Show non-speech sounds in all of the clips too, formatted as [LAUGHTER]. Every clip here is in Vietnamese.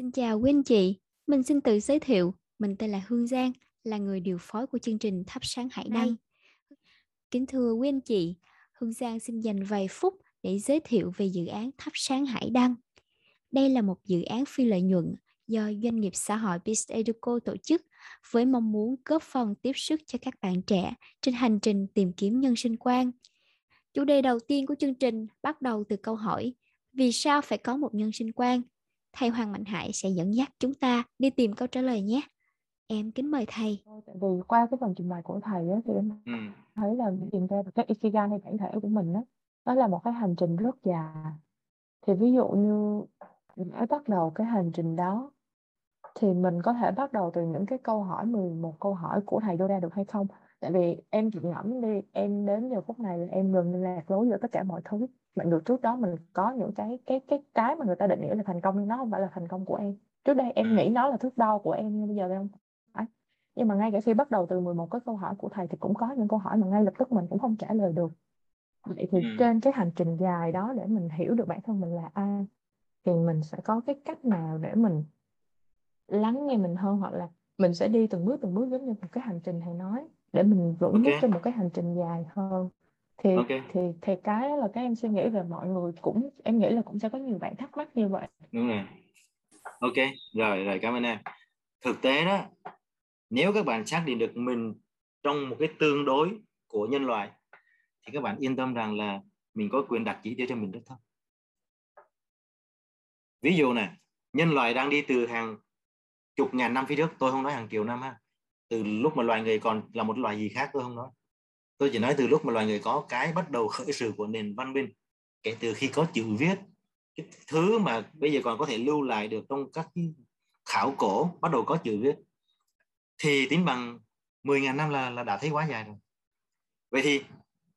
Xin chào quý anh chị, mình xin tự giới thiệu, mình tên là Hương Giang, là người điều phối của chương trình Thắp sáng Hải Đăng. Kính thưa quý anh chị, Hương Giang xin dành vài phút để giới thiệu về dự án Thắp sáng Hải Đăng. Đây là một dự án phi lợi nhuận do doanh nghiệp xã hội Peace Educo tổ chức với mong muốn góp phần tiếp sức cho các bạn trẻ trên hành trình tìm kiếm nhân sinh quan. Chủ đề đầu tiên của chương trình bắt đầu từ câu hỏi vì sao phải có một nhân sinh quan? Thầy Hoàng Mạnh Hải sẽ dẫn dắt chúng ta đi tìm câu trả lời nhé. Em kính mời thầy. Tại vì qua cái phần trình bày của thầy á, thì em ừ. thấy là tìm ra được cái Ikigai hay bản thể của mình đó, nó là một cái hành trình rất dài. Thì ví dụ như để bắt đầu cái hành trình đó thì mình có thể bắt đầu từ những cái câu hỏi 11 câu hỏi của thầy đưa ra được hay không? Tại vì em chỉ ngẫm đi, em đến giờ phút này là em gần như lạc lối giữa tất cả mọi thứ. Bạn được trước đó mình có những cái cái cái cái mà người ta định nghĩa là thành công nhưng nó không phải là thành công của em. Trước đây em nghĩ nó là thước đo của em nhưng bây giờ em không phải. Nhưng mà ngay cả khi bắt đầu từ 11 cái câu hỏi của thầy thì cũng có những câu hỏi mà ngay lập tức mình cũng không trả lời được. Vậy thì ừ. trên cái hành trình dài đó để mình hiểu được bản thân mình là ai thì mình sẽ có cái cách nào để mình lắng nghe mình hơn hoặc là mình sẽ đi từng bước từng bước giống như một cái hành trình thầy nói để mình vững okay. bước trên một cái hành trình dài hơn thì okay. thì thì cái là cái em suy nghĩ về mọi người cũng em nghĩ là cũng sẽ có nhiều bạn thắc mắc như vậy. Đúng rồi. Ok rồi rồi cảm ơn em. Thực tế đó nếu các bạn xác định được mình trong một cái tương đối của nhân loại thì các bạn yên tâm rằng là mình có quyền đặt chỉ tiêu cho mình rất thấp. Ví dụ này nhân loại đang đi từ hàng chục ngàn năm phía trước tôi không nói hàng triệu năm ha từ lúc mà loài người còn là một loài gì khác tôi không nói tôi chỉ nói từ lúc mà loài người có cái bắt đầu [LAUGHS] khởi sự của nền văn minh, kể từ khi có chữ viết, cái thứ mà bây giờ còn có thể lưu lại được trong các khảo cổ, bắt đầu có chữ viết, thì tính bằng 10.000 năm là là đã thấy quá dài rồi. Vậy thì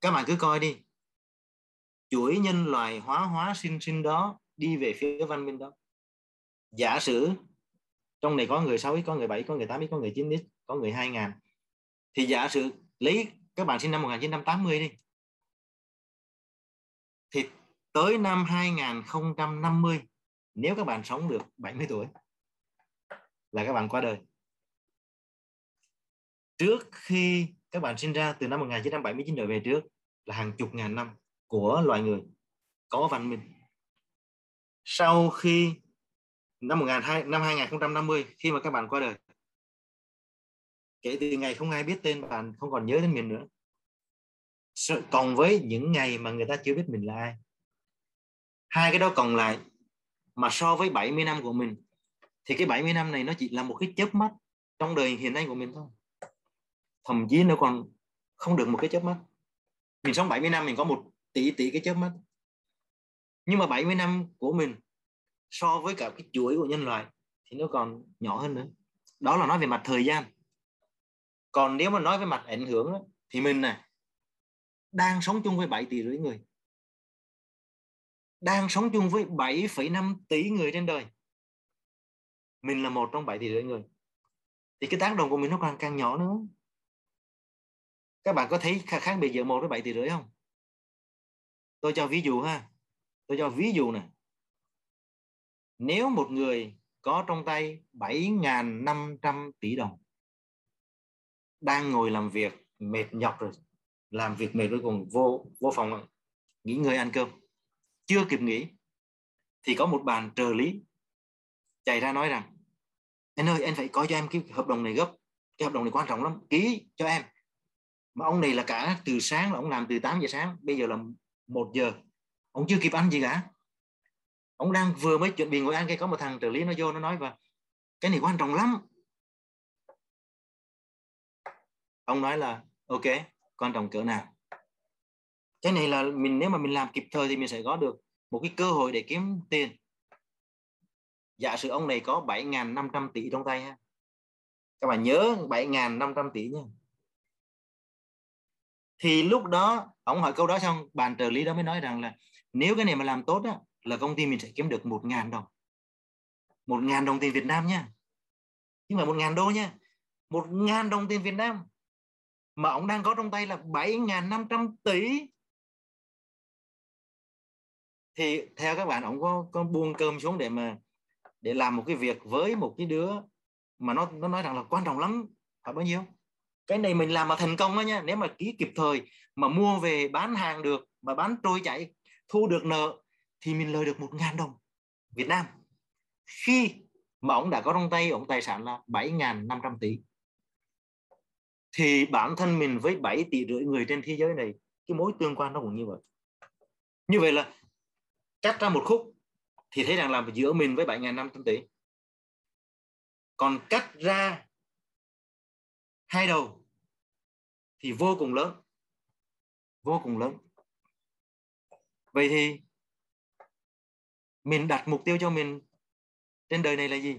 các bạn cứ coi đi. Chuỗi nhân loại hóa hóa sinh sinh đó đi về phía văn minh đó. Giả sử trong này có người 6 x, có người 7 có người 8 x, có người 9 x, có người 2 ngàn, thì giả sử lấy các bạn sinh năm 1980 đi. Thì tới năm 2050 nếu các bạn sống được 70 tuổi là các bạn qua đời. Trước khi các bạn sinh ra từ năm 1979 trở về trước là hàng chục ngàn năm của loài người có văn minh. Sau khi năm 12, năm 2050 khi mà các bạn qua đời kể từ ngày không ai biết tên bạn không còn nhớ đến mình nữa. Còn với những ngày mà người ta chưa biết mình là ai. Hai cái đó còn lại mà so với 70 năm của mình, thì cái 70 năm này nó chỉ là một cái chớp mắt trong đời hiện nay của mình thôi. Thậm chí nó còn không được một cái chớp mắt. Mình sống 70 năm mình có một tỷ tỷ cái chớp mắt. Nhưng mà 70 năm của mình so với cả cái chuỗi của nhân loại thì nó còn nhỏ hơn nữa. Đó là nói về mặt thời gian còn nếu mà nói về mặt ảnh hưởng thì mình này đang sống chung với 7 tỷ rưỡi người. Đang sống chung với 7,5 tỷ người trên đời. Mình là một trong 7 tỷ rưỡi người. Thì cái tác động của mình nó càng càng nhỏ nữa. Các bạn có thấy khác biệt giữa một với 7 tỷ rưỡi không? Tôi cho ví dụ ha. Tôi cho ví dụ này nếu một người có trong tay 7.500 tỷ đồng đang ngồi làm việc, mệt nhọc rồi, làm việc mệt cuối cùng, vô vô phòng nghỉ ngơi ăn cơm. Chưa kịp nghỉ, thì có một bàn trợ lý chạy ra nói rằng, anh ơi, anh phải coi cho em cái hợp đồng này gấp, cái hợp đồng này quan trọng lắm, ký cho em. Mà ông này là cả từ sáng là ông làm từ 8 giờ sáng, bây giờ là một giờ, ông chưa kịp ăn gì cả. Ông đang vừa mới chuẩn bị ngồi ăn, cái có một thằng trợ lý nó vô, nó nói và cái này quan trọng lắm ông nói là ok quan trọng cỡ nào? Cái này là mình nếu mà mình làm kịp thời thì mình sẽ có được một cái cơ hội để kiếm tiền. Giả sử ông này có 7.500 tỷ trong tay ha. Các bạn nhớ 7.500 tỷ nha. Thì lúc đó ông hỏi câu đó xong bàn trợ lý đó mới nói rằng là nếu cái này mà làm tốt á, là công ty mình sẽ kiếm được 1.000 đồng. 1.000 đồng tiền Việt Nam nha. Nhưng mà 1.000 đô nha. 1.000 đồng tiền Việt Nam mà ông đang có trong tay là bảy ngàn năm trăm tỷ. Thì theo các bạn, ông có có buông cơm xuống để mà, để làm một cái việc với một cái đứa mà nó nó nói rằng là quan trọng lắm. Phải bao nhiêu? Cái này mình làm mà thành công đó nha. Nếu mà ký kịp thời mà mua về bán hàng được, mà bán trôi chảy, thu được nợ, thì mình lời được một ngàn đồng Việt Nam. Khi mà ông đã có trong tay ông tài sản là 7.500 tỷ thì bản thân mình với 7 tỷ rưỡi người trên thế giới này, cái mối tương quan nó cũng như vậy. Như vậy là cắt ra một khúc thì thấy rằng là giữa mình với 7.500 tỷ còn cắt ra hai đầu thì vô cùng lớn, vô cùng lớn. Vậy thì mình đặt mục tiêu cho mình trên đời này là gì?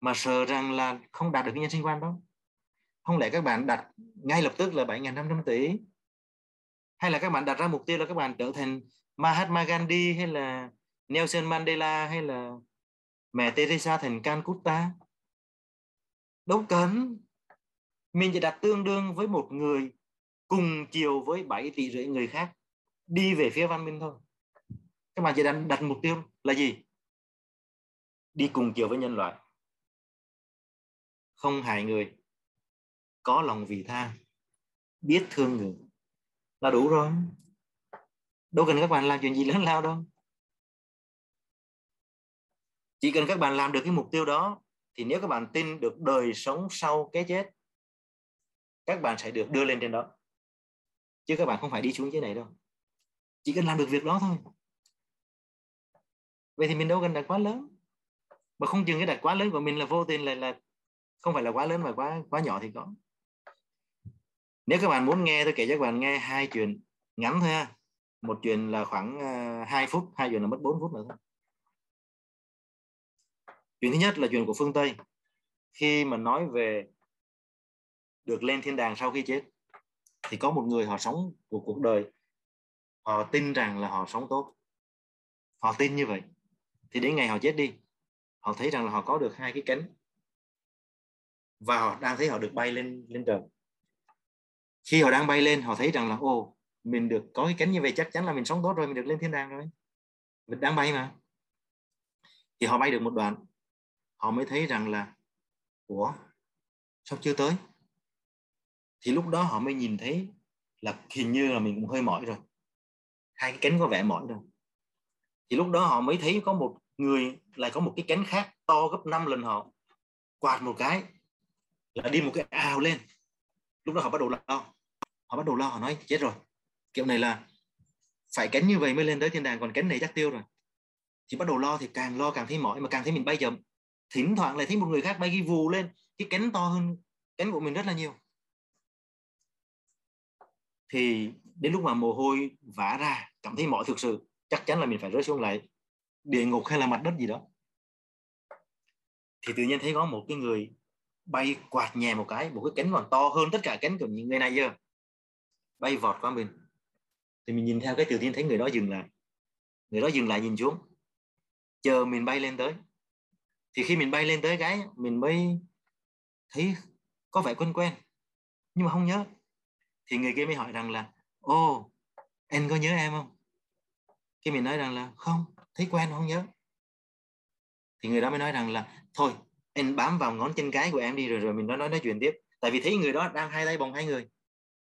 Mà sợ rằng là không đạt được cái nhân sinh quan đó không lẽ các bạn đặt ngay lập tức là 7.500 tỷ? Hay là các bạn đặt ra mục tiêu là các bạn trở thành Mahatma Gandhi hay là Nelson Mandela hay là mẹ Teresa thành Calcutta? Đâu cần. Mình chỉ đặt tương đương với một người cùng chiều với 7 tỷ rưỡi người khác đi về phía văn minh thôi. Các bạn chỉ đặt, đặt mục tiêu là gì? Đi cùng chiều với nhân loại. Không hại người có lòng vị tha, biết thương người là đủ rồi. Đâu cần các bạn làm chuyện gì lớn lao đâu. Chỉ cần các bạn làm được cái mục tiêu đó, thì nếu các bạn tin được đời sống sau cái chết, các bạn sẽ được đưa lên trên đó. Chứ các bạn không phải đi xuống dưới này đâu. Chỉ cần làm được việc đó thôi. Vậy thì mình đâu cần đặt quá lớn. Mà không chừng cái đặt quá lớn của mình là vô tình là là không phải là quá lớn mà quá quá nhỏ thì có nếu các bạn muốn nghe tôi kể cho các bạn nghe hai chuyện ngắn thôi ha. Một chuyện là khoảng ờ, 2 phút, hai chuyện là mất 4 phút nữa thôi. Chuyện thứ nhất là chuyện của phương tây. Khi mà nói về được lên thiên đàng sau khi chết, thì có một người họ sống của cuộc đời, họ tin rằng là họ sống tốt. Họ tin như vậy. Thì đến ngày họ chết đi, họ thấy rằng là họ có được hai cái cánh. Và họ đang thấy họ được bay lên lên trời khi họ đang bay lên, họ thấy rằng là ô mình được có cái cánh như vậy, chắc chắn là mình sống tốt rồi, mình được lên thiên đàng rồi. Mình đang bay mà. Thì họ bay được một đoạn, họ mới thấy rằng là, ủa, sao chưa tới? Thì lúc đó họ mới nhìn thấy là hình như là mình cũng hơi mỏi rồi. Hai cái cánh có vẻ mỏi rồi. Thì lúc đó họ mới thấy có một người, lại có một cái cánh khác to gấp 5 lần họ quạt một cái, là đi một cái ào lên. Lúc đó họ bắt đầu lo họ bắt đầu lo, họ nói, chết rồi. Kiểu này là phải cánh như vậy mới lên tới thiên đàng, còn cánh này chắc tiêu rồi. Thì bắt đầu lo, thì càng lo càng thấy mỏi, mà càng thấy mình bay chậm thỉnh thoảng lại thấy một người khác bay ghi vù lên, cái cánh to hơn, cánh của mình rất là nhiều. Thì đến lúc mà mồ hôi vã ra, cảm thấy mỏi thực sự, chắc chắn là mình phải rơi xuống lại, địa ngục hay là mặt đất gì đó. Thì tự nhiên thấy có một cái người bay quạt nhẹ một cái một cái cánh còn to hơn tất cả cánh của những người này chưa bay vọt qua mình. Thì mình nhìn theo cái tự nhiên thấy người đó dừng lại. Người đó dừng lại nhìn xuống. Chờ mình bay lên tới. Thì khi mình bay lên tới cái, mình mới thấy có vẻ quen quen. Nhưng mà không nhớ. Thì người kia mới hỏi rằng là, ô anh có nhớ em không? Khi mình nói rằng là, không, thấy quen, không nhớ. Thì người đó mới nói rằng là, thôi anh bám vào ngón chân cái của em đi, rồi rồi mình nói nói nói chuyện tiếp. Tại vì thấy người đó đang hai tay bồng hai người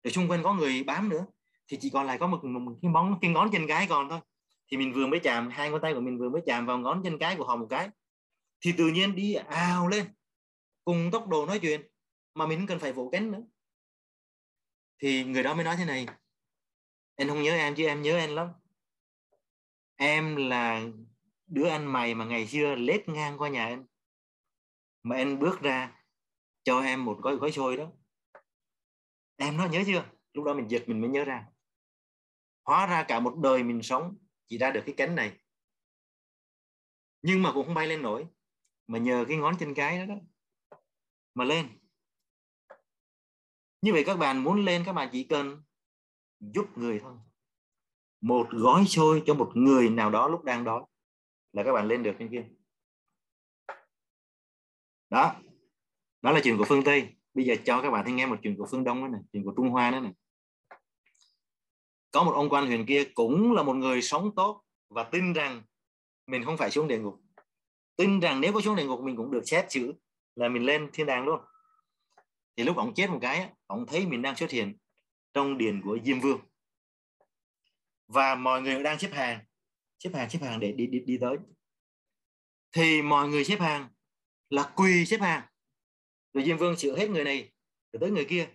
rồi xung quanh có người bám nữa. Thì chỉ còn lại có một, một, một cái móng cái ngón chân cái còn thôi. Thì mình vừa mới chạm hai ngón tay của mình vừa mới chạm vào ngón chân cái của họ một cái. Thì tự nhiên đi ào lên. Cùng tốc độ nói chuyện. Mà mình cần phải vỗ cánh nữa. Thì người đó mới nói thế này. Em không nhớ em chứ em nhớ em lắm. Em là đứa anh mày mà ngày xưa lết ngang qua nhà em. Mà em bước ra cho em một gói gói xôi đó em nó nhớ chưa? Lúc đó mình giật mình mới nhớ ra. Hóa ra cả một đời mình sống chỉ ra được cái cánh này. Nhưng mà cũng không bay lên nổi. Mà nhờ cái ngón chân cái đó, đó mà lên. Như vậy các bạn muốn lên các bạn chỉ cần giúp người thôi. Một gói xôi cho một người nào đó lúc đang đói là các bạn lên được trên kia. Đó. Đó là chuyện của phương tây bây giờ cho các bạn nghe một chuyện của phương đông nữa này chuyện của trung hoa nữa này có một ông quan huyền kia cũng là một người sống tốt và tin rằng mình không phải xuống địa ngục. Tin rằng nếu có xuống địa ngục mình cũng được xét chữ là mình lên thiên đàng luôn. Thì lúc ông chết một cái ông thấy mình đang xuất hiện trong điện của diêm vương. Và mọi người đang xếp hàng xếp hàng xếp hàng để đi đi, đi tới. Thì mọi người xếp hàng là quỳ xếp hàng rồi diêm vương chữa hết người này rồi tới người kia.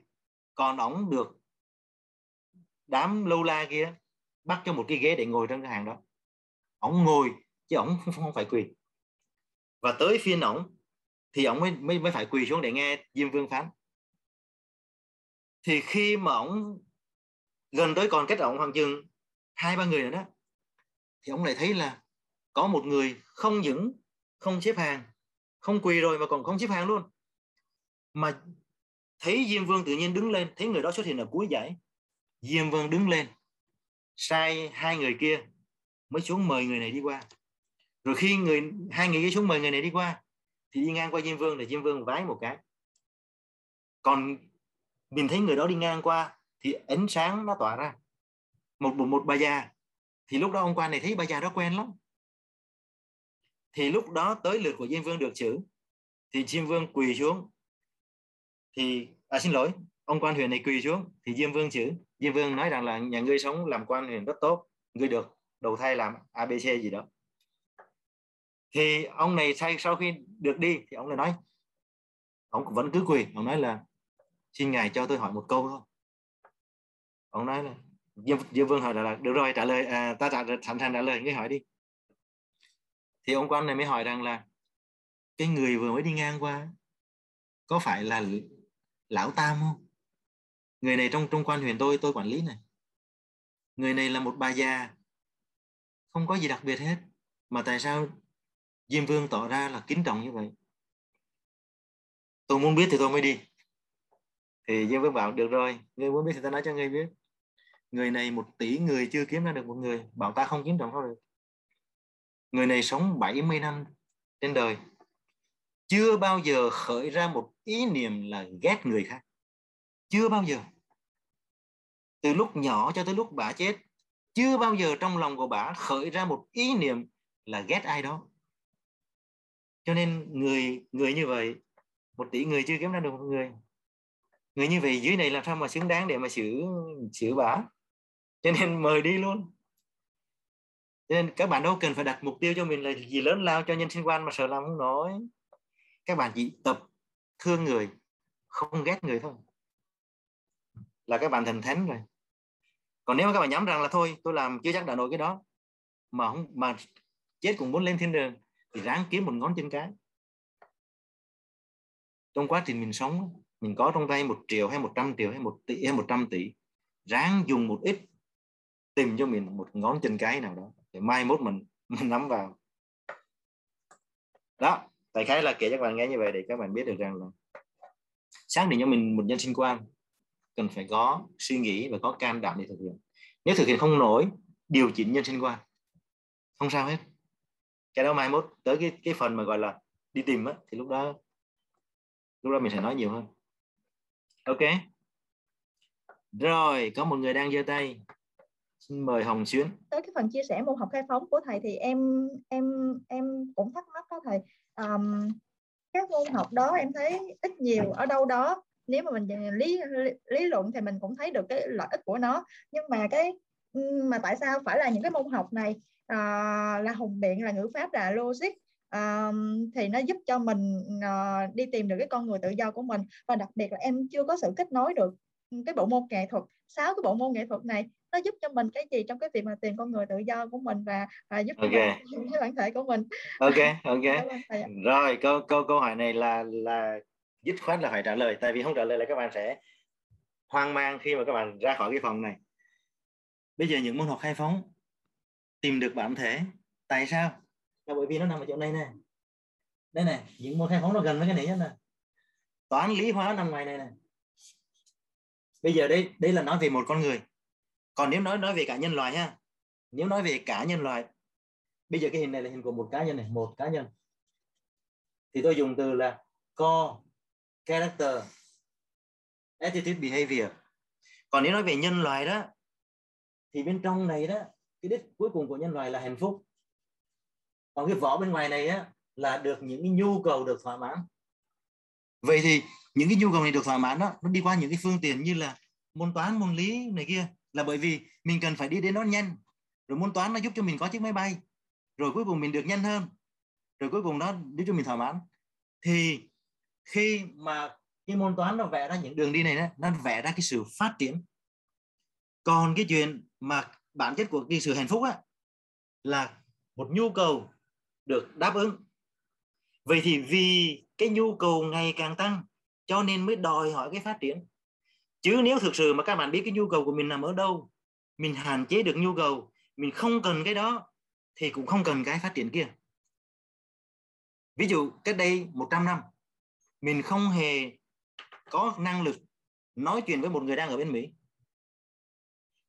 Còn ổng được đám lâu la kia bắt cho một cái ghế để ngồi trong cái hàng đó. Ổng ngồi chứ ổng không, phải quỳ. Và tới phiên ổng thì ổng mới, mới mới phải quỳ xuống để nghe diêm vương phán. Thì khi mà ổng gần tới còn cách ổng hoàng chừng hai ba người nữa đó thì ổng lại thấy là có một người không những không xếp hàng không quỳ rồi mà còn không xếp hàng luôn mà thấy diêm vương tự nhiên đứng lên thấy người đó xuất hiện ở cuối giải. Diêm vương đứng lên sai hai người kia mới xuống mời người này đi qua. Rồi khi người hai người kia xuống mời người này đi qua thì đi ngang qua diêm vương là diêm vương vái một cái. Còn mình thấy người đó đi ngang qua thì ánh sáng nó tỏa ra. Một một, một bà già. Thì lúc đó ông quan này thấy bà già đó quen lắm. Thì lúc đó tới lượt của diêm vương được chữ thì diêm vương quỳ xuống thì à xin lỗi ông quan huyện này quỳ xuống. Thì diêm vương chữ. Diêm vương nói rằng là nhà ngươi sống làm quan huyện rất tốt. Ngươi được đầu thai làm abc gì đó. Thì ông này say sau khi được đi thì ông lại nói ông vẫn cứ quỳ. Ông nói là xin ngài cho tôi hỏi một câu thôi. Ông nói là diêm, diêm vương hỏi là, là được rồi trả lời à, ta trả sẵn sàng trả lời ngươi hỏi đi. Thì ông quan này mới hỏi rằng là cái người vừa mới đi ngang qua có phải là lão tam không? Người này trong trung quan huyền tôi tôi quản lý này. Người này là một bà già. Không có gì đặc biệt hết. Mà tại sao diêm vương tỏ ra là kính trọng như vậy? Tôi muốn biết thì tôi mới đi. Thì diêm vương bảo, được rồi, ngươi muốn biết thì ta nói cho ngươi biết. Người này một tỷ người chưa kiếm ra được một người, bảo ta không kiếm trọng sao được. Người này sống 70 năm trên đời chưa bao giờ khởi ra một ý niệm là ghét người khác. Chưa bao giờ. Từ lúc nhỏ cho tới lúc bà chết, chưa bao giờ trong lòng của bà khởi ra một ý niệm là ghét ai đó. Cho nên người người như vậy, một tỷ người chưa kiếm ra được một người. Người như vậy dưới này làm sao mà xứng đáng để mà xử xử bà? Cho nên mời đi luôn. Cho nên các bạn đâu cần phải đặt mục tiêu cho mình là gì lớn lao cho nhân sinh quan mà sợ làm không nổi các bạn chỉ tập thương người, không ghét người thôi. Là các bạn thành thánh rồi. Còn nếu mà các bạn nhắm rằng là thôi, tôi làm chưa chắc đã nổi cái đó, mà không, mà chết cũng muốn lên thiên đường, thì ráng kiếm một ngón chân cái. Trong quá trình mình sống, mình có trong tay một triệu hay một trăm triệu hay một tỷ hay một trăm tỷ, ráng dùng một ít tìm cho mình một ngón chân cái nào đó, để mai mốt mình mình nắm vào. Đó tại khái là kể cho các bạn nghe như vậy để các bạn biết được rằng là xác định cho mình một nhân sinh quan, cần phải có suy nghĩ và có can đảm để thực hiện. Nếu thực hiện không nổi, điều chỉnh nhân sinh quan. Không sao hết. Cái đó mai mốt tới cái cái phần mà gọi là đi tìm á, thì lúc đó lúc đó mình sẽ nói nhiều hơn. Ok. Rồi, có một người đang giơ tay. Xin mời hồng xuyến. Tới cái phần chia sẻ môn học khai phóng của thầy thì em em em cũng thắc mắc đó thầy um, các môn học đó em thấy ít nhiều ở đâu đó. Nếu mà mình lý lý luận thì mình cũng thấy được cái lợi ích của nó. Nhưng mà cái mà tại sao phải là những cái môn học này? Uh, là hùng biện là ngữ pháp là logic. Um, thì nó giúp cho mình uh, đi tìm được cái con người tự do của mình. Và đặc biệt là em chưa có sự kết nối được cái bộ môn nghệ thuật sáu cái bộ môn nghệ thuật này nó giúp cho mình cái gì trong cái việc mà tìm con người tự do của mình và, và giúp okay. cho cái bản thể của mình. Ok ok. Rồi câu câu câu hỏi này là là dứt khoát là phải trả lời tại vì không trả lời là các bạn sẽ hoang mang khi mà các bạn ra khỏi cái phòng này. Bây giờ những môn học khai phóng tìm được bản thể tại sao? Là bởi vì nó nằm ở chỗ này nè. Đây này những môn khai phóng nó gần với cái này nhất nè. Toán lý hóa nằm ngoài này nè. Bây giờ đây đây là nói về một con người còn nếu nói nói về cả nhân loại ha, nếu nói về cả nhân loại, bây giờ cái hình này là hình của một cá nhân này, một cá nhân. Thì tôi dùng từ là co character, attitude, behavior. Còn nếu nói về nhân loại đó, thì bên trong này đó, cái đích cuối cùng của nhân loại là hạnh phúc. Còn cái vỏ bên ngoài này á, là được những cái nhu cầu được thỏa mãn. Vậy thì những cái nhu cầu này được thỏa mãn đó, nó đi qua những cái phương tiện như là môn toán, môn lý này kia là bởi vì mình cần phải đi đến nó nhanh rồi môn toán nó giúp cho mình có chiếc máy bay rồi cuối cùng mình được nhanh hơn rồi cuối cùng nó giúp cho mình thỏa mãn. Thì khi mà cái môn toán nó vẽ ra những đường đi này đó, nó vẽ ra cái sự phát triển. Còn cái chuyện mà bản chất của cái sự hạnh phúc á là một nhu cầu được đáp ứng. Vậy thì vì cái nhu cầu ngày càng tăng cho nên mới đòi hỏi cái phát triển chứ nếu thực sự mà các bạn biết cái nhu cầu của mình nằm ở đâu, mình hạn chế được nhu cầu, mình không cần cái đó, thì cũng không cần cái phát triển kia. Ví dụ, cách đây 100 năm, mình không hề có năng lực nói chuyện với một người đang ở bên Mỹ.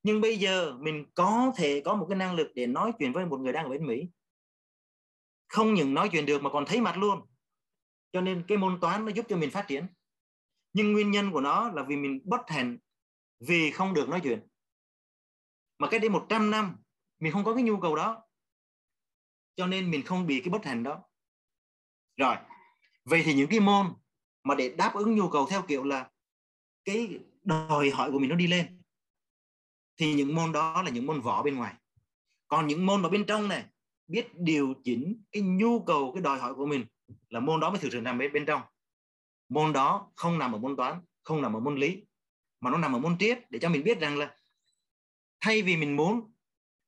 Nhưng bây giờ mình có thể có một cái năng lực để nói chuyện với một người đang ở bên Mỹ. Không những nói chuyện được mà còn thấy mặt luôn. Cho nên cái môn toán nó giúp cho mình phát triển nhưng nguyên nhân của nó là vì mình bất hạnh, vì không được nói chuyện. Mà cái đây 100 năm, mình không có cái nhu cầu đó. Cho nên mình không bị cái bất hạnh đó. Rồi, vậy thì những cái môn mà để đáp ứng nhu cầu theo kiểu là cái đòi hỏi của mình nó đi lên, thì những môn đó là những môn võ bên ngoài. Còn những môn ở bên trong này, biết điều chỉnh cái nhu cầu, cái đòi hỏi của mình là môn đó mới thực sự nằm bên bên trong môn đó không nằm ở môn toán, không nằm ở môn lý, mà nó nằm ở môn triết, để cho mình biết rằng là thay vì mình muốn,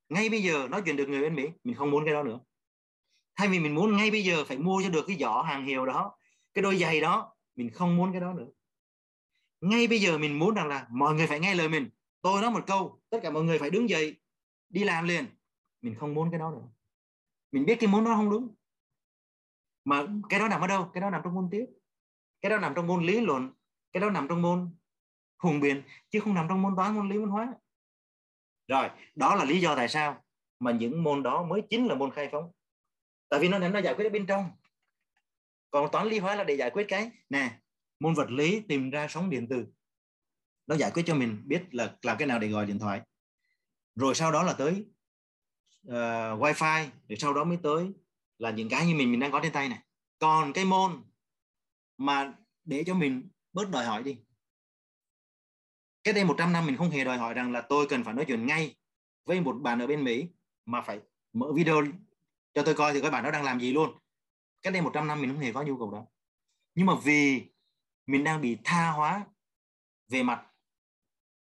ngay bây giờ nói chuyện được người bên mỹ, mình không muốn cái đó nữa. Thay vì mình muốn ngay bây giờ phải mua cho được cái giỏ hàng hiệu đó, cái đôi giày đó, mình không muốn cái đó nữa. Ngay bây giờ mình muốn rằng là mọi người phải nghe lời mình. Tôi nói một câu, tất cả mọi người phải đứng dậy, đi làm liền. Mình không muốn cái đó nữa. Mình biết cái muốn đó không đúng. Mà cái đó nằm ở đâu? Cái đó nằm trong môn tiếp cái đó nằm trong môn lý luận cái đó nằm trong môn hùng biện chứ không nằm trong môn toán môn lý môn hóa. Rồi đó là lý do tại sao mà những môn đó mới chính là môn khai phóng. Tại vì nó nó giải quyết ở bên trong. Còn toán lý hóa là để giải quyết cái nè môn vật lý tìm ra sóng điện từ. Nó giải quyết cho mình biết là làm cái nào để gọi điện thoại. Rồi sau đó là tới uh, wifi rồi sau đó mới tới là những cái như mình mình đang có trên tay này. Còn cái môn mà để cho mình bớt đòi hỏi đi. Cái đây 100 năm mình không hề đòi hỏi rằng là tôi cần phải nói chuyện ngay với một bạn ở bên Mỹ, mà phải mở video cho tôi coi thì các bạn đó đang làm gì luôn. Cái đây 100 năm mình không hề có nhu cầu đó. Nhưng mà vì mình đang bị tha hóa về mặt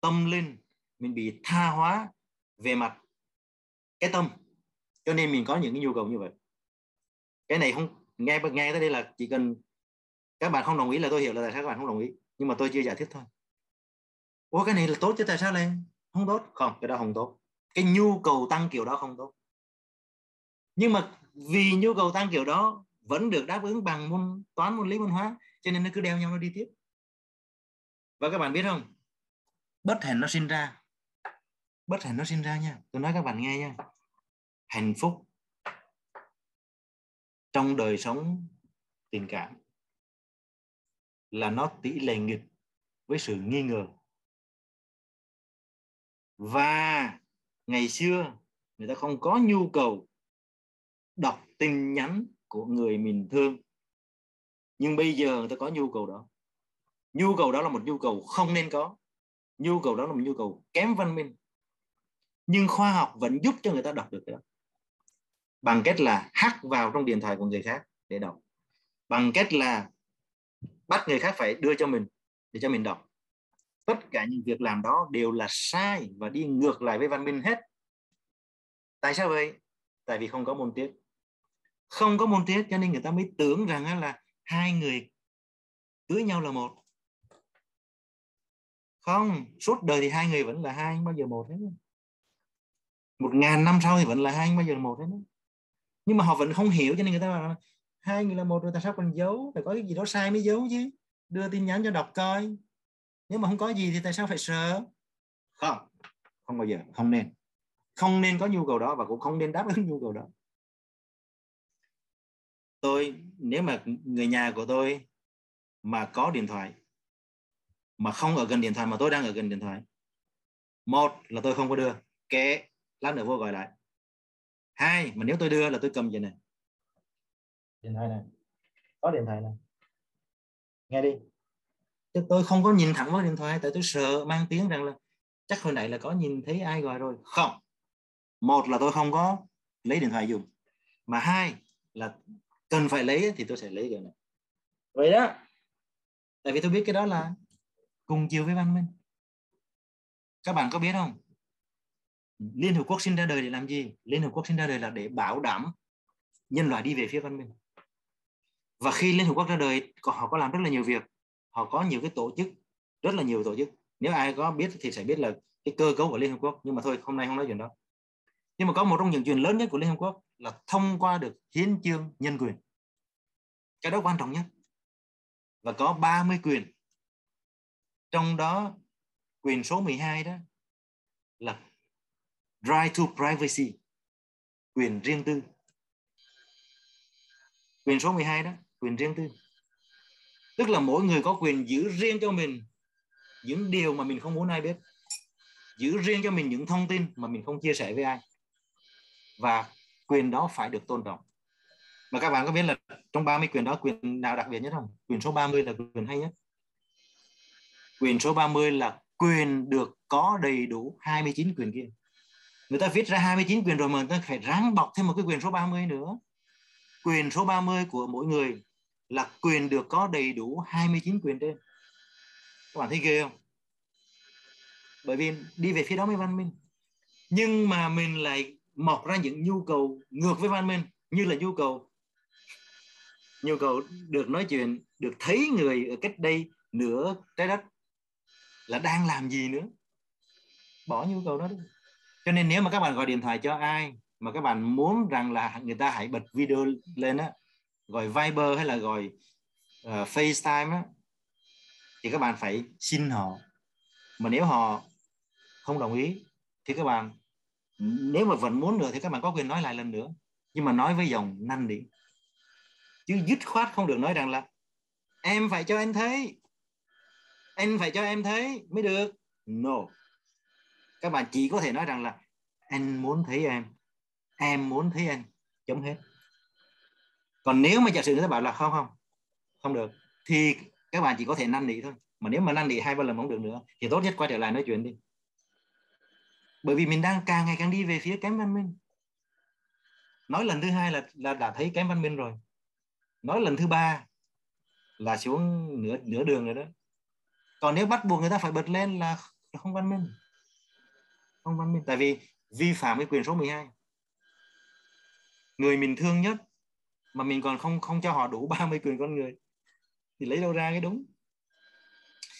tâm linh, mình bị tha hóa về mặt cái tâm, cho nên mình có những cái nhu cầu như vậy. Cái này không, nghe nghe tới đây là chỉ cần các bạn không đồng ý là tôi hiểu là tại sao các bạn không đồng ý, nhưng mà tôi chưa giải thích thôi. Ủa, cái này là tốt chứ, tại sao lại không tốt. Không, cái đó không tốt. Cái nhu cầu tăng kiểu đó không tốt. Nhưng mà vì nhu cầu tăng kiểu đó vẫn được đáp ứng bằng môn, toán môn lý môn hóa, cho nên nó cứ đeo nhau nó đi tiếp. Và các bạn biết không? Bất hạnh nó sinh ra. Bất hạnh nó sinh ra nha. Tôi nói các bạn nghe nha. Hạnh phúc trong đời sống tình cảm là nó tỷ lệ nghịch với sự nghi ngờ. Và ngày xưa, người ta không có nhu cầu đọc tin nhắn của người mình thương. Nhưng bây giờ người ta có nhu cầu đó. Nhu cầu đó là một nhu cầu không nên có. Nhu cầu đó là một nhu cầu kém văn minh. Nhưng khoa học vẫn giúp cho người ta đọc được cái đó. Bằng cách là hack vào trong điện thoại của người khác để đọc. Bằng cách là bắt người khác phải đưa cho mình, để cho mình đọc. Tất cả những việc làm đó đều là sai và đi ngược lại với văn minh hết. Tại sao vậy? Tại vì không có môn tiết. Không có môn tiết cho nên người ta mới tưởng rằng là hai người cưới nhau là một. Không, suốt đời thì hai người vẫn là hai bao giờ một hết một ngàn năm sau thì vẫn là hai bao giờ một hết nhưng mà họ vẫn không hiểu cho nên người ta bảo hai người là một rồi tại sao còn giấu? Phải có cái gì đó sai mới giấu chứ. Đưa tin nhắn cho đọc coi. Nếu mà không có gì thì tại sao phải sợ? Không không bao giờ, không nên. Không nên có nhu cầu đó và cũng không nên đáp ứng nhu cầu đó. Tôi, nếu mà người nhà của tôi mà có điện thoại, mà không ở gần điện thoại, mà tôi đang ở gần điện thoại, một là tôi không có đưa kệ lát nữa vô gọi lại. Hai, mà nếu tôi đưa là tôi cầm vậy này điện thoại này. Có điện thoại này. Nghe đi. Chứ tôi không có nhìn thẳng vào điện thoại, tại tôi sợ mang tiếng rằng là chắc hồi nãy là có nhìn thấy ai gọi rồi. Không. Một là tôi không có lấy điện thoại dùng. Mà hai là cần phải lấy thì tôi sẽ lấy cái này. Vậy đó. Tại vì tôi biết cái đó là cùng chiều với văn minh. Các bạn có biết không? Liên Hợp Quốc sinh ra đời để làm gì? Liên Hợp Quốc sinh ra đời là để bảo đảm nhân loại đi về phía văn minh. Và khi Liên Hợp Quốc ra đời, họ có làm rất là nhiều việc. Họ có nhiều cái tổ chức, rất là nhiều tổ chức. Nếu ai có biết thì sẽ biết là cái cơ cấu của Liên Hợp Quốc. Nhưng mà thôi, hôm nay không nói chuyện đó. Nhưng mà có một trong những chuyện lớn nhất của Liên Hợp Quốc là thông qua được hiến chương nhân quyền. Cái đó quan trọng nhất. Và có 30 quyền. Trong đó quyền số 12 đó là right to privacy quyền riêng tư quyền số 12 đó quyền riêng tư. Tức là mỗi người có quyền giữ riêng cho mình những điều mà mình không muốn ai biết, giữ riêng cho mình những thông tin mà mình không chia sẻ với ai. Và quyền đó phải được tôn trọng. Mà các bạn có biết là trong 30 quyền đó quyền nào đặc biệt nhất không? Quyền số 30 là quyền hay nhất. Quyền số 30 là quyền được có đầy đủ 29 quyền kia. Người ta viết ra 29 quyền rồi mà người ta phải ráng bọc thêm một cái quyền số 30 nữa. Quyền số 30 của mỗi người là quyền được có đầy đủ 29 quyền trên. Các bạn thấy ghê không? Bởi vì đi về phía đó mới văn minh. Nhưng mà mình lại mọc ra những nhu cầu ngược với văn minh, như là nhu cầu nhu cầu được nói chuyện, được thấy người ở cách đây nửa trái đất là đang làm gì nữa. Bỏ nhu cầu đó đi. Cho nên nếu mà các bạn gọi điện thoại cho ai mà các bạn muốn rằng là người ta hãy bật video lên á gọi Viber hay là gọi uh, FaceTime á thì các bạn phải xin họ. Mà nếu họ không đồng ý thì các bạn nếu mà vẫn muốn nữa thì các bạn có quyền nói lại lần nữa. Nhưng mà nói với dòng năn nỉ. Chứ dứt khoát không được nói rằng là em phải cho anh thấy. Anh phải cho em thấy. Mới được. No. Các bạn chỉ có thể nói rằng là anh muốn thấy em. Em muốn thấy anh. Chấm hết còn nếu mà giả sử người ta bảo là không không không được, thì các bạn chỉ có thể năn nỉ thôi. Mà nếu mà năn nỉ hai ba lần không được nữa, thì tốt nhất quay trở lại nói chuyện đi. Bởi vì mình đang càng ngày càng đi về phía kém văn minh. Nói lần thứ hai là là đã thấy kém văn minh rồi. Nói lần thứ ba là xuống nửa nửa đường rồi đó. Còn nếu bắt buộc người ta phải bật lên là không văn minh. Không văn minh. Tại vì vi phạm cái quyền số 12 người mình thương nhất mà mình còn không không cho họ đủ [LAUGHS] 30 quyền con người. Thì lấy đâu ra cái đúng?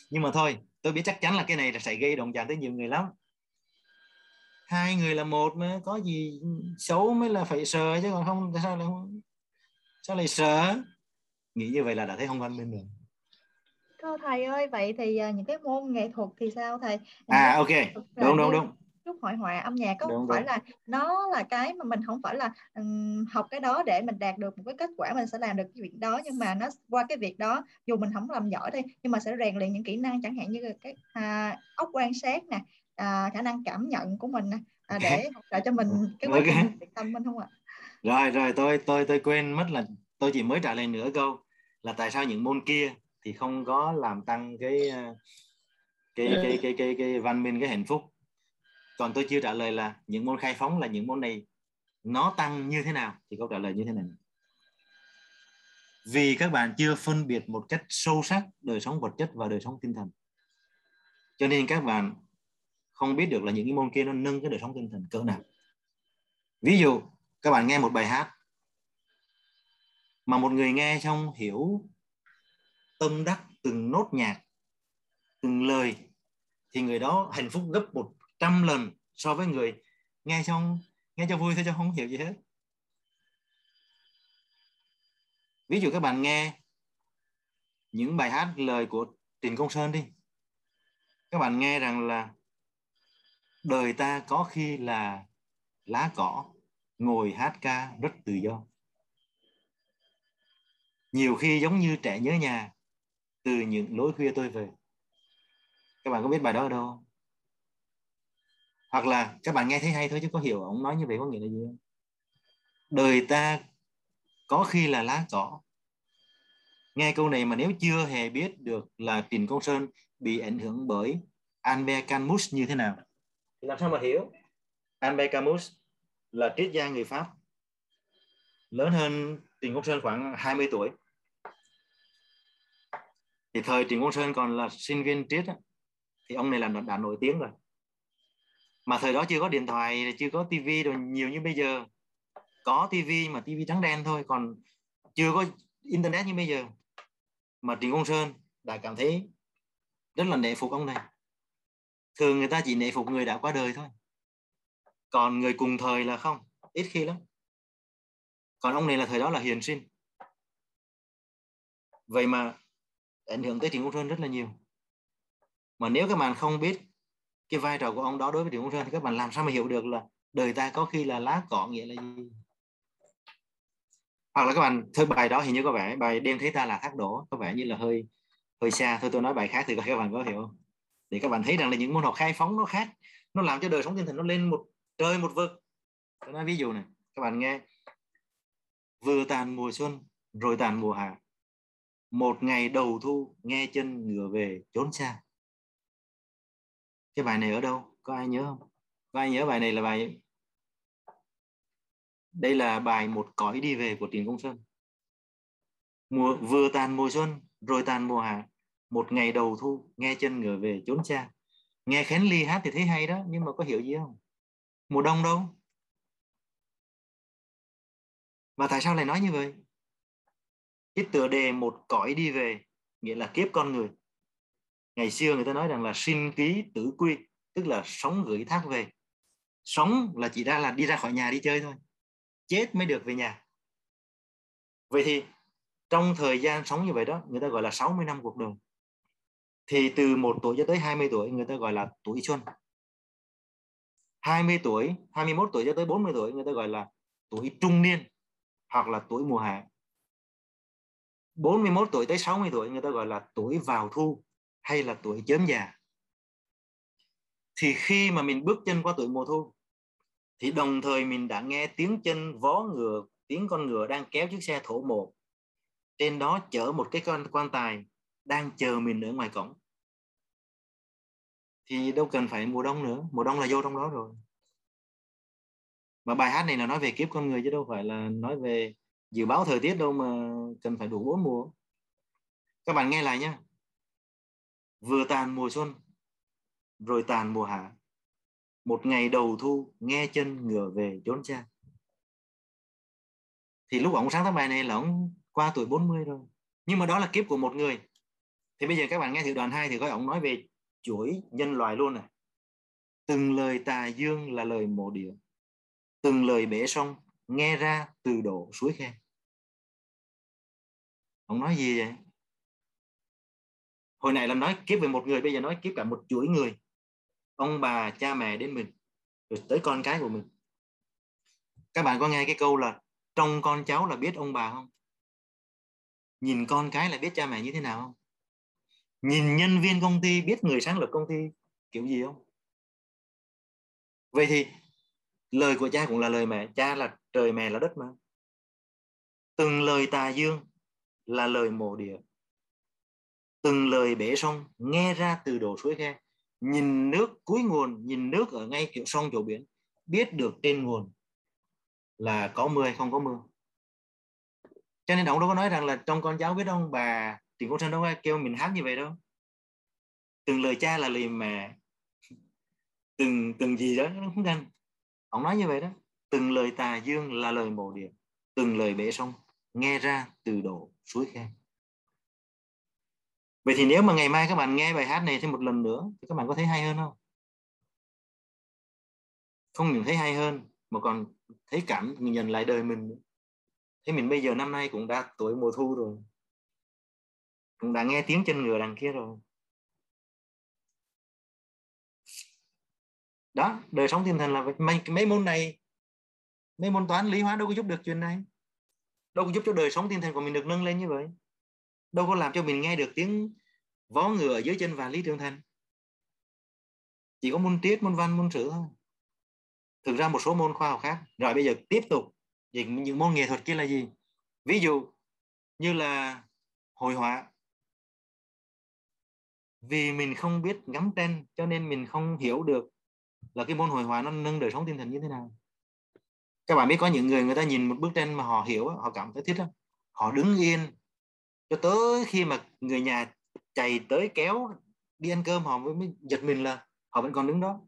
Nhưng mà thôi tôi biết chắc chắn là cái này sẽ gây động chạm tới nhiều người lắm. Hai người là một mà có gì xấu mới là phải sợ chứ còn không sao lại sao lại sợ? Nghĩ như vậy là đã thấy không văn minh rồi. Thưa thầy ơi, vậy thì uh, những cái môn nghệ thuật thì sao thầy? À ok, đúng đúng đúng. Chút hội họa âm nhạc có đúng, phải là nó là cái mà mình không phải là um, học cái đó để mình đạt được một cái kết quả mình sẽ làm được cái việc đó nhưng mà nó qua cái việc đó dù mình không làm giỏi thôi nhưng mà sẽ rèn luyện những kỹ năng chẳng hạn như cái à, óc quan sát nè, à, khả năng cảm nhận của mình nè, à, để [LAUGHS] hỗ trợ cho mình cái quá trình okay. tâm mình không ạ? Rồi rồi tôi tôi tôi quên mất là tôi chỉ mới trả lời nửa câu là tại sao những môn kia thì không có làm tăng cái ờ, cái cái cái cái cái, cái văn minh cái hạnh phúc còn tôi chưa trả lời là những môn khai phóng là những môn này nó tăng như thế nào, thì câu trả lời như thế này. Vì các bạn chưa phân biệt một cách sâu sắc đời sống vật chất và đời sống tinh thần. Cho nên các bạn không biết được là những cái môn kia nó nâng cái đời sống tinh thần cỡ nào. Ví dụ, các bạn nghe một bài hát mà một người nghe xong hiểu tâm đắc từng nốt nhạc, từng lời, thì người đó hạnh phúc gấp một trăm lần so với người. Nghe xong, nghe cho vui thôi cho không hiểu gì hết. Ví dụ các bạn nghe những bài hát lời của Trịnh Công Sơn đi. Các bạn nghe rằng là đời ta có khi là lá cỏ, ngồi hát ca rất tự do. Nhiều khi giống như trẻ nhớ nhà, từ những lối khuya tôi về. Các bạn có biết bài đó ở đâu không? Hoặc là các bạn nghe thấy hay thôi chứ có hiểu ông nói như vậy có nghĩa là gì không? Đời ta có khi là lá cỏ. Nghe câu này mà nếu chưa hề biết được là Trịnh Công Sơn bị ảnh hưởng bởi Albert Camus như thế nào? Làm sao mà hiểu? Albert Camus là triết gia người Pháp lớn hơn Trịnh Công Sơn khoảng 20 tuổi. Thì thời Trịnh Công Sơn còn là sinh viên triết thì ông này là đã nổi tiếng rồi mà thời đó chưa có điện thoại, chưa có tivi rồi nhiều như bây giờ. Có tivi mà tivi trắng đen thôi, còn chưa có internet như bây giờ. Mà Trịnh Công Sơn đã cảm thấy rất là nể phục ông này. Thường người ta chỉ nể phục người đã qua đời thôi. Còn người cùng thời là không, ít khi lắm. Còn ông này là thời đó là hiền sinh. Vậy mà ảnh hưởng tới Trịnh Công Sơn rất là nhiều. Mà nếu các bạn không biết cái vai trò của ông đó đối với Trịnh Công Sơn thì các bạn làm sao mà hiểu được là đời ta có khi là lá cỏ nghĩa là gì? Hoặc là các bạn thôi bài đó, hình như có vẻ bài đêm thấy ta là thác đổ, có vẻ như là hơi hơi xa. Thôi tôi nói bài khác thì các bạn có hiểu không? Để các bạn thấy rằng là những môn học khai phóng nó khác. Nó làm cho đời sống tinh thần nó lên một, trời một vực. Tôi nói ví dụ này, các bạn nghe. Vừa tàn mùa xuân, rồi tàn mùa hạ. Một ngày đầu thu, nghe chân ngửa về trốn xa cái bài này ở đâu? Có ai nhớ không? Có ai nhớ bài này là bài đây là bài một cõi đi về của Tiền Công Sơn. Mùa, vừa tàn mùa xuân, rồi tàn mùa hạ. Một ngày đầu thu, nghe chân ngựa về chốn cha. Nghe khén ly hát thì thấy hay đó, nhưng mà có hiểu gì không? Mùa đông đâu? Mà tại sao lại nói như vậy? Cái tựa đề một cõi đi về, nghĩa là kiếp con người ngày xưa người ta nói rằng là sinh ký tử quy, tức là sống gửi thác về. Sống là chỉ ra là đi ra khỏi nhà đi chơi thôi. Chết mới được về nhà. Vậy thì trong thời gian sống như vậy đó, người ta gọi là 60 năm cuộc đời. Thì từ một tuổi cho tới 20 tuổi, người ta gọi là tuổi xuân. 20 tuổi 21 tuổi cho tới 40 tuổi, người ta gọi là tuổi trung niên hoặc là tuổi mùa hạ. 41 tuổi tới 60 tuổi, người ta gọi là tuổi vào thu hay là tuổi chớm già? Thì khi mà mình bước chân qua tuổi mùa thu thì đồng thời mình đã nghe tiếng chân vó ngựa, tiếng con ngựa đang kéo chiếc xe thổ mộ. Trên đó chở một cái con, quan tài đang chờ mình ở ngoài cổng. Thì đâu cần phải mùa đông nữa, mùa đông là vô trong đó rồi. Mà bài hát này là nói về kiếp con người chứ đâu phải là nói về dự báo thời tiết đâu mà cần phải đủ bốn mùa. Các bạn nghe lại nhé vừa tàn mùa xuân, rồi tàn mùa hạ. Một ngày đầu thu, nghe chân ngửa về trốn cha. Thì lúc ông sáng tác bài này là ông qua tuổi 40 rồi. Nhưng mà đó là kiếp của một người. Thì bây giờ các bạn nghe thử đoạn 2 thì có ông nói về chuỗi nhân loại luôn này. Từng lời tà dương là lời mộ địa. Từng lời bể sông, nghe ra từ độ suối khe. Ông nói gì vậy? Hồi nãy là nói kiếp về một người, bây giờ nói kiếp cả một chuỗi người. Ông bà, cha mẹ đến mình, rồi tới con cái của mình. Các bạn có nghe cái câu là trong con cháu là biết ông bà không? Nhìn con cái là biết cha mẹ như thế nào không? Nhìn nhân viên công ty biết người sáng lập công ty kiểu gì không? Vậy thì lời của cha cũng là lời mẹ. Cha là trời, mẹ là đất mà. Từng lời tà dương là lời mộ địa từng lời bể sông, nghe ra từ đổ suối khe. Nhìn nước cuối nguồn, nhìn nước ở ngay kiểu sông chỗ biển, biết được trên nguồn là có mưa hay không có mưa. Cho nên ông đâu có nói rằng là trong con cháu biết ông bà thì cũng sơn đâu có kêu mình hát như vậy đâu. Từng lời cha là lời mẹ từng từng gì đó, nó không cần ông nói như vậy đó. Từng lời tà dương là lời mộ địa, từng lời bể sông, nghe ra từ đổ suối khe vậy thì nếu mà ngày mai các bạn nghe bài hát này thêm một lần nữa thì các bạn có thấy hay hơn không? Không những thấy hay hơn mà còn thấy cảm nhận lại đời mình thế mình bây giờ năm nay cũng đã tuổi mùa thu rồi. Cũng đã nghe tiếng chân ngựa đằng kia rồi. Đó đời sống tinh thần là mấy, mấy môn này mấy môn toán lý hóa đâu có giúp được chuyện này. Đâu có giúp cho đời sống tinh thần của mình được nâng lên như vậy đâu có làm cho mình nghe được tiếng vó ngựa dưới chân và lý trường thành. Chỉ có môn triết môn văn môn sử thôi. Thực ra một số môn khoa học khác. Rồi bây giờ tiếp tục những, những môn nghệ thuật kia là gì? Ví dụ như là hội họa. Vì mình không biết ngắm tranh cho nên mình không hiểu được là cái môn hội họa nó nâng đời sống tinh thần như thế nào. Các bạn biết có những người người ta nhìn một bức tranh mà họ hiểu họ cảm thấy thích đó. họ đứng yên cho tới khi mà người nhà chạy tới kéo, đi ăn cơm, họ mới giật mình là họ vẫn còn đứng đó.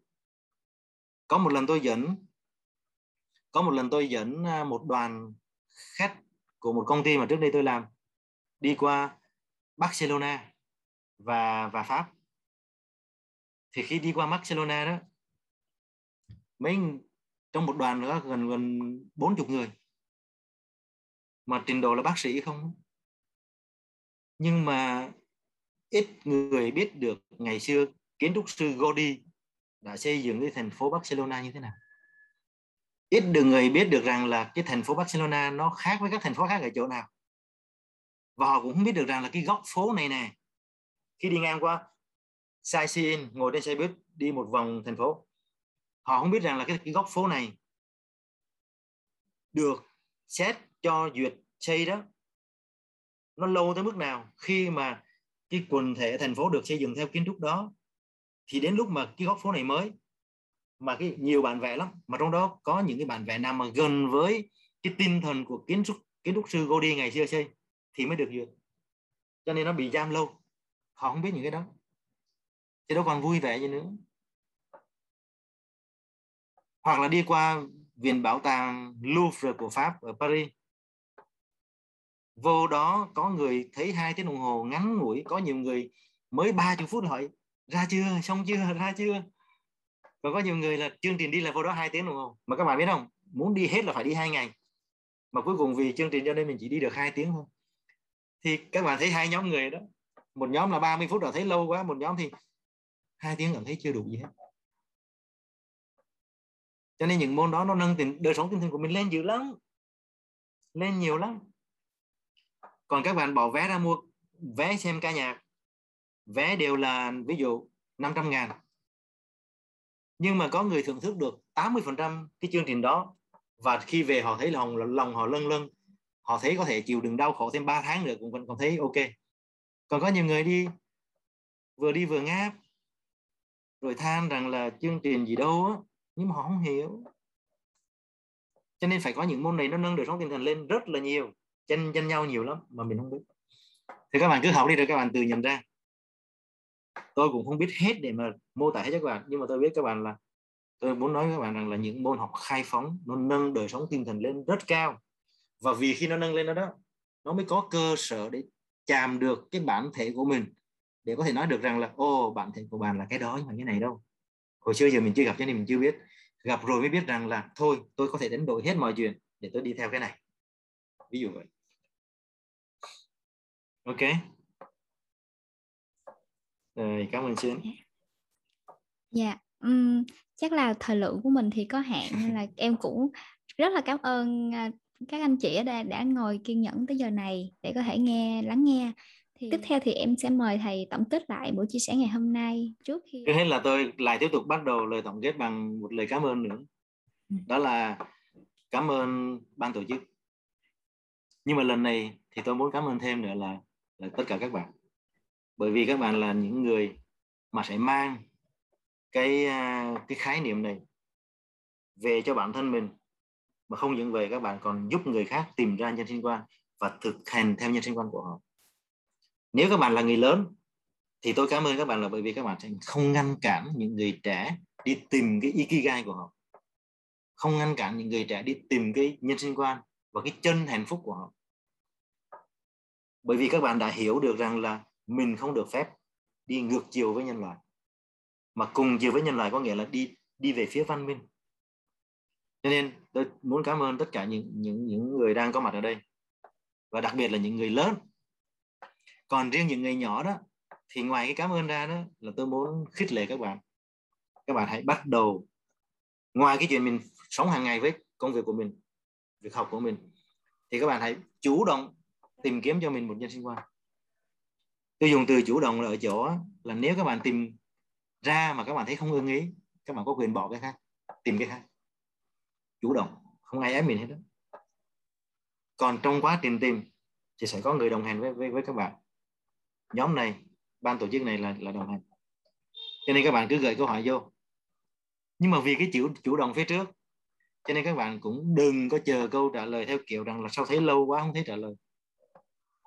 Có một lần tôi dẫn, có một lần tôi dẫn à, một đoàn khách của một công ty mà trước đây tôi làm, đi qua Barcelona và và Pháp. Thì khi đi qua Barcelona đó, mấy trong một đoàn nữa gần gần bốn chục người. Mà trình độ là bác sĩ không? Nhưng mà ít người biết được ngày xưa kiến trúc sư Gaudi đã xây dựng cái thành phố Barcelona như thế nào. Ít được người biết được rằng là cái thành phố Barcelona nó khác với các thành phố khác ở chỗ nào. Và họ cũng không biết được rằng là cái góc phố này nè khi đi ngang qua sightseeing ngồi trên xe buýt đi một vòng thành phố. Họ không biết rằng là cái, cái góc phố này được xét cho duyệt xây đó nó lâu tới mức nào. Khi mà cái quần thể thành phố được xây dựng theo kiến trúc đó, thì đến lúc mà cái góc phố này mới, mà cái nhiều bản vẽ lắm. Mà trong đó có những cái bản vẽ nào mà gần với cái tinh thần của kiến trúc kiến trúc sư Gaudi ngày xưa xây, thì mới được duyệt. Cho nên nó bị giam lâu. Họ không biết những cái đó. Thì đâu còn vui vẻ gì nữa. Hoặc là đi qua viện bảo tàng Louvre của Pháp ở Paris vô đó có người thấy hai tiếng đồng hồ ngắn ngủi, có nhiều người mới 30 phút hỏi, ra chưa? Xong chưa? Ra chưa? Còn có nhiều người là, chương trình đi là vô đó hai tiếng đồng hồ. Mà các bạn biết không, muốn đi hết là phải đi hai ngày. Mà cuối cùng vì chương trình cho nên mình chỉ đi được hai tiếng thôi. Thì các bạn thấy hai nhóm người đó, một nhóm là 30 phút là thấy lâu quá, một nhóm thì hai tiếng cảm thấy chưa đủ gì hết. Cho nên những môn đó nó nâng tình, đời sống tinh thần của mình lên dữ lắm. Lên nhiều lắm còn các bạn bỏ vé ra mua, vé xem ca nhạc, vé đều là ví dụ 500 ngàn. Nhưng mà có người thưởng thức được 80% cái chương trình đó và khi về họ thấy lòng lòng họ lân lân họ thấy có thể chịu đựng đau khổ thêm 3 tháng nữa cũng vẫn còn thấy ok. Còn có nhiều người đi, vừa đi vừa ngáp, rồi than rằng là chương trình gì đâu á, nhưng mà họ không hiểu. Cho nên phải có những môn này nó nâng đời sống tinh thần lên rất là nhiều tranh tranh nhau nhiều lắm mà mình không biết. Thì các bạn, cứ học đi rồi các bạn tự nhận ra. Tôi cũng không biết hết để mà mô tả hết cho các bạn, nhưng mà tôi biết các bạn là, tôi muốn nói với các bạn rằng là những môn học khai phóng, nó nâng đời sống tinh thần lên rất cao. Và vì khi nó nâng lên đó đó, nó mới có cơ sở để chạm được cái bản thể của mình, để có thể nói được rằng là ô bản thể của bạn là cái đó, nhưng mà cái này đâu? Hồi xưa giờ mình chưa gặp, cho nên mình chưa biết. Gặp rồi mới biết rằng là, thôi, tôi có thể đánh đổi hết mọi chuyện để tôi đi theo cái này. Ví dụ vậy ok. Rồi cảm ơn xin. Dạ um, chắc là thời lượng của mình thì có hạn nên là em cũng rất là cảm ơn à, các anh chị ở đây đã ngồi kiên nhẫn tới giờ này để có thể nghe lắng nghe. Thì tiếp theo thì em sẽ mời thầy tổng kết lại buổi chia sẻ ngày hôm nay trước khi trước hết là tôi lại tiếp tục bắt đầu lời tổng kết bằng một lời cảm ơn nữa. Ừ. đó là cảm ơn ban tổ chức. Nhưng mà lần này thì tôi muốn cảm ơn thêm nữa là, là tất cả các bạn. Bởi vì các bạn là những người mà sẽ mang cái à, cái khái niệm này về cho bản thân mình. Mà không những vậy, các bạn còn giúp người khác tìm ra nhân sinh quan và thực hành theo nhân sinh quan của họ. Nếu các bạn là người lớn, thì tôi cảm ơn các bạn là bởi vì các bạn sẽ không ngăn cản những người trẻ đi tìm cái ikigai của họ. Không ngăn cản những người trẻ đi tìm cái nhân sinh quan và cái chân hạnh phúc của họ bởi vì các bạn đã hiểu được rằng là mình không được phép đi ngược chiều với nhân loại. Mà cùng chiều với nhân loại có nghĩa là đi đi về phía văn minh. Cho nên tôi muốn cảm ơn tất cả những những những người đang có mặt ở đây. Và đặc biệt là những người lớn. Còn riêng những người nhỏ đó, thì ngoài cái cảm ơn ra đó là tôi muốn khích lệ các bạn. Các bạn hãy bắt đầu. Ngoài cái chuyện mình sống hàng ngày với công việc của mình, việc học của mình, thì các bạn hãy chủ động tìm kiếm cho mình một nhân sinh quan. Tôi dùng từ chủ động là ở chỗ là nếu các bạn tìm ra mà các bạn thấy không ưng ý các bạn có quyền bỏ cái khác tìm cái khác. Chủ động không ai ép mình hết đó còn trong quá trình tìm thì sẽ có người đồng hành với với, với các bạn. Nhóm này ban tổ chức này là là đồng hành. Cho nên các bạn cứ gửi câu hỏi vô. Nhưng mà vì cái chủ chủ động phía trước cho nên các bạn cũng đừng có chờ câu trả lời theo kiểu rằng là sao thấy lâu quá không thấy trả lời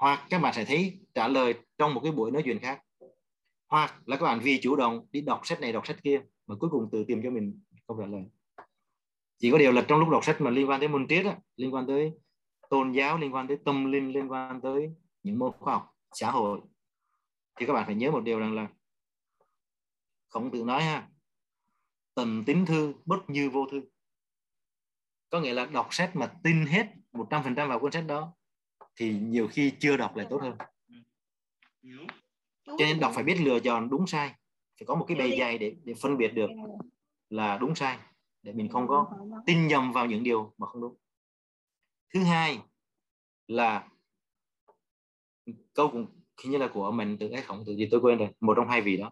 hoặc các bạn sẽ thấy trả lời trong một cái buổi nói chuyện khác. Hoặc là các bạn vì chủ động đi đọc sách này, đọc sách kia, mà cuối cùng tự tìm cho mình câu trả lời. Chỉ có điều là trong lúc đọc sách mà liên quan tới môn triết liên quan tới tôn giáo, liên quan tới tâm linh, liên quan tới những môn khoa học, xã hội, thì các bạn phải nhớ một điều rằng là khổng tử nói ha, tần tín thư bất như vô thư. Có nghĩa là đọc sách mà tin hết 100% vào cuốn sách đó thì nhiều khi chưa đọc lại tốt hơn. Cho nên đọc phải biết lựa chọn đúng sai. Phải có một cái bề dày để để phân biệt được là đúng sai để mình không có tin nhầm vào những điều mà không đúng. Thứ hai là câu cũng như là của mình từ cái khổng từ gì tôi quên rồi một trong hai vị đó.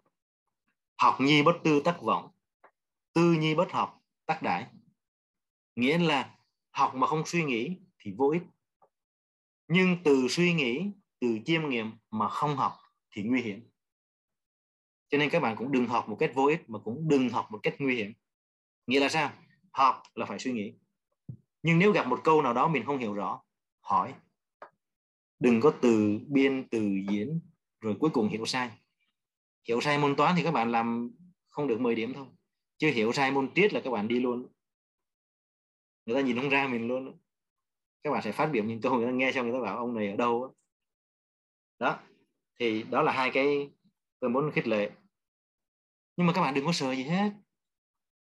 Học nhi bất tư tắc vọng tư nhi bất học tắc đại nghĩa là học mà không suy nghĩ thì vô ích nhưng từ suy nghĩ, từ chiêm nghiệm mà không học thì nguy hiểm. Cho nên các bạn cũng đừng học một cách vô ích, mà cũng đừng học một cách nguy hiểm. Nghĩa là sao? Học là phải suy nghĩ. Nhưng nếu gặp một câu nào đó mình không hiểu rõ, hỏi. Đừng có từ biên, từ diễn, rồi cuối cùng hiểu sai. Hiểu sai môn toán thì các bạn làm không được 10 điểm thôi. Chứ hiểu sai môn triết là các bạn đi luôn. Người ta nhìn không ra mình luôn các bạn sẽ phát biểu những câu người ta nghe xong người ta bảo ông này ở đâu đó, thì đó là hai cái tôi muốn khích lệ. Nhưng mà các bạn đừng có sợ gì hết.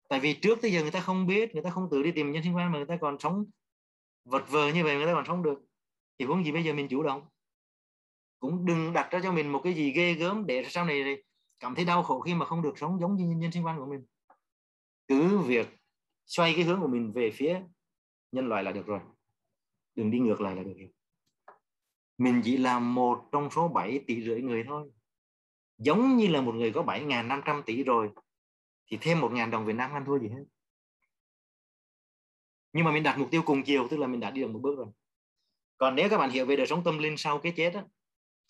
Tại vì trước tới giờ người ta không biết, người ta không tự đi tìm nhân sinh quan mà người ta còn sống vật vờ như vậy, người ta còn sống được. Thì huống gì bây giờ mình chủ động? Cũng đừng đặt ra cho mình một cái gì ghê gớm để sau này cảm thấy đau khổ khi mà không được sống giống như nhân sinh quan của mình. Cứ việc xoay cái hướng của mình về phía nhân loại là được rồi đừng đi ngược lại là được hiểu. mình chỉ là một trong số 7 tỷ rưỡi người thôi. Giống như là một người có 7.500 tỷ rồi thì thêm 1.000 đồng Việt Nam ăn thua gì hết. Nhưng mà mình đặt mục tiêu cùng chiều tức là mình đã đi được một bước rồi. Còn nếu các bạn hiểu về đời sống tâm linh sau cái chết á,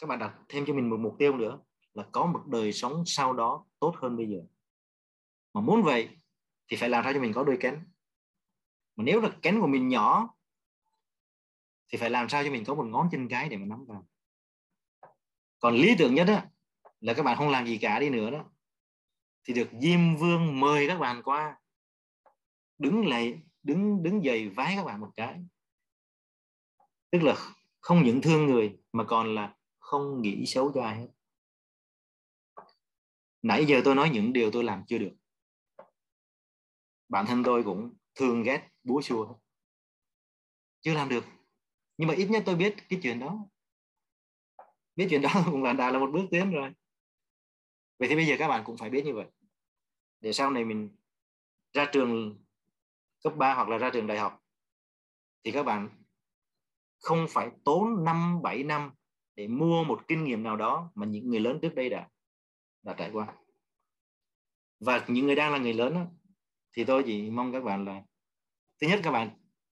các bạn đặt thêm cho mình một mục tiêu nữa là có một đời sống sau đó tốt hơn bây giờ. Mà muốn vậy thì phải làm sao cho mình có đôi cánh. Mà nếu là cánh của mình nhỏ thì phải làm sao cho mình có một ngón chân cái để mà nắm vào. Còn lý tưởng nhất đó, là các bạn không làm gì cả đi nữa đó. Thì được Diêm Vương mời các bạn qua. Đứng lại đứng đứng dậy vái các bạn một cái. Tức là không những thương người mà còn là không nghĩ xấu cho ai hết. Nãy giờ tôi nói những điều tôi làm chưa được. Bản thân tôi cũng thương ghét búa xua. Chưa làm được nhưng mà ít nhất tôi biết cái chuyện đó. Biết chuyện đó [LAUGHS] cũng là đã là một bước tiến rồi. Vậy thì bây giờ các bạn cũng phải biết như vậy. Để sau này mình ra trường cấp 3 hoặc là ra trường đại học thì các bạn không phải tốn 5 7 năm để mua một kinh nghiệm nào đó mà những người lớn trước đây đã đã trải qua. Và những người đang là người lớn đó, thì tôi chỉ mong các bạn là thứ nhất các bạn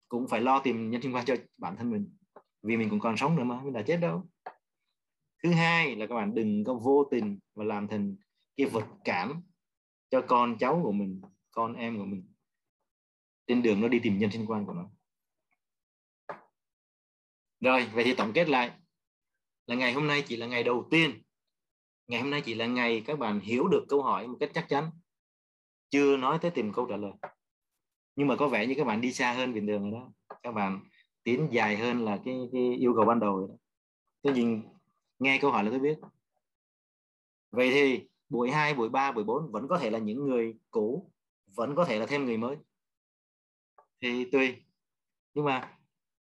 cũng phải lo tìm nhân sinh quan cho bản thân mình, vì mình cũng còn sống nữa mà, mình đã chết đâu. Thứ hai là các bạn đừng có vô tình và làm thành cái vật cảm cho con cháu của mình, con em của mình. Trên đường nó đi tìm nhân sinh quan của nó. Rồi, vậy thì tổng kết lại. Là ngày hôm nay chỉ là ngày đầu tiên. Ngày hôm nay chỉ là ngày các bạn hiểu được câu hỏi một cách chắc chắn. Chưa nói tới tìm câu trả lời nhưng mà có vẻ như các bạn đi xa hơn bình thường rồi đó. Các bạn tiến dài hơn là cái, cái yêu cầu ban đầu rồi đó. tôi nhìn nghe câu hỏi là tôi biết. Vậy thì buổi 2, buổi 3, buổi 4 vẫn có thể là những người cũ vẫn có thể là thêm người mới. Thì tùy. Nhưng mà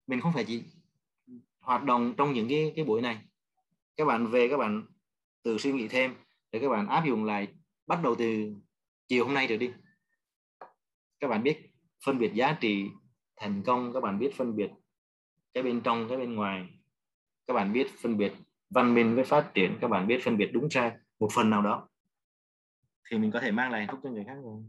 mình không phải chỉ hoạt động trong những cái cái buổi này. Các bạn về các bạn tự suy nghĩ thêm để các bạn áp dụng lại bắt đầu từ chiều hôm nay trở đi. Các bạn biết phân biệt giá trị thành công, các bạn biết phân biệt cái bên trong, cái bên ngoài. Các bạn biết phân biệt văn minh với phát triển, các bạn biết phân biệt đúng sai, một phần nào đó. Thì mình có thể mang lại hạnh phúc cho người khác rồi.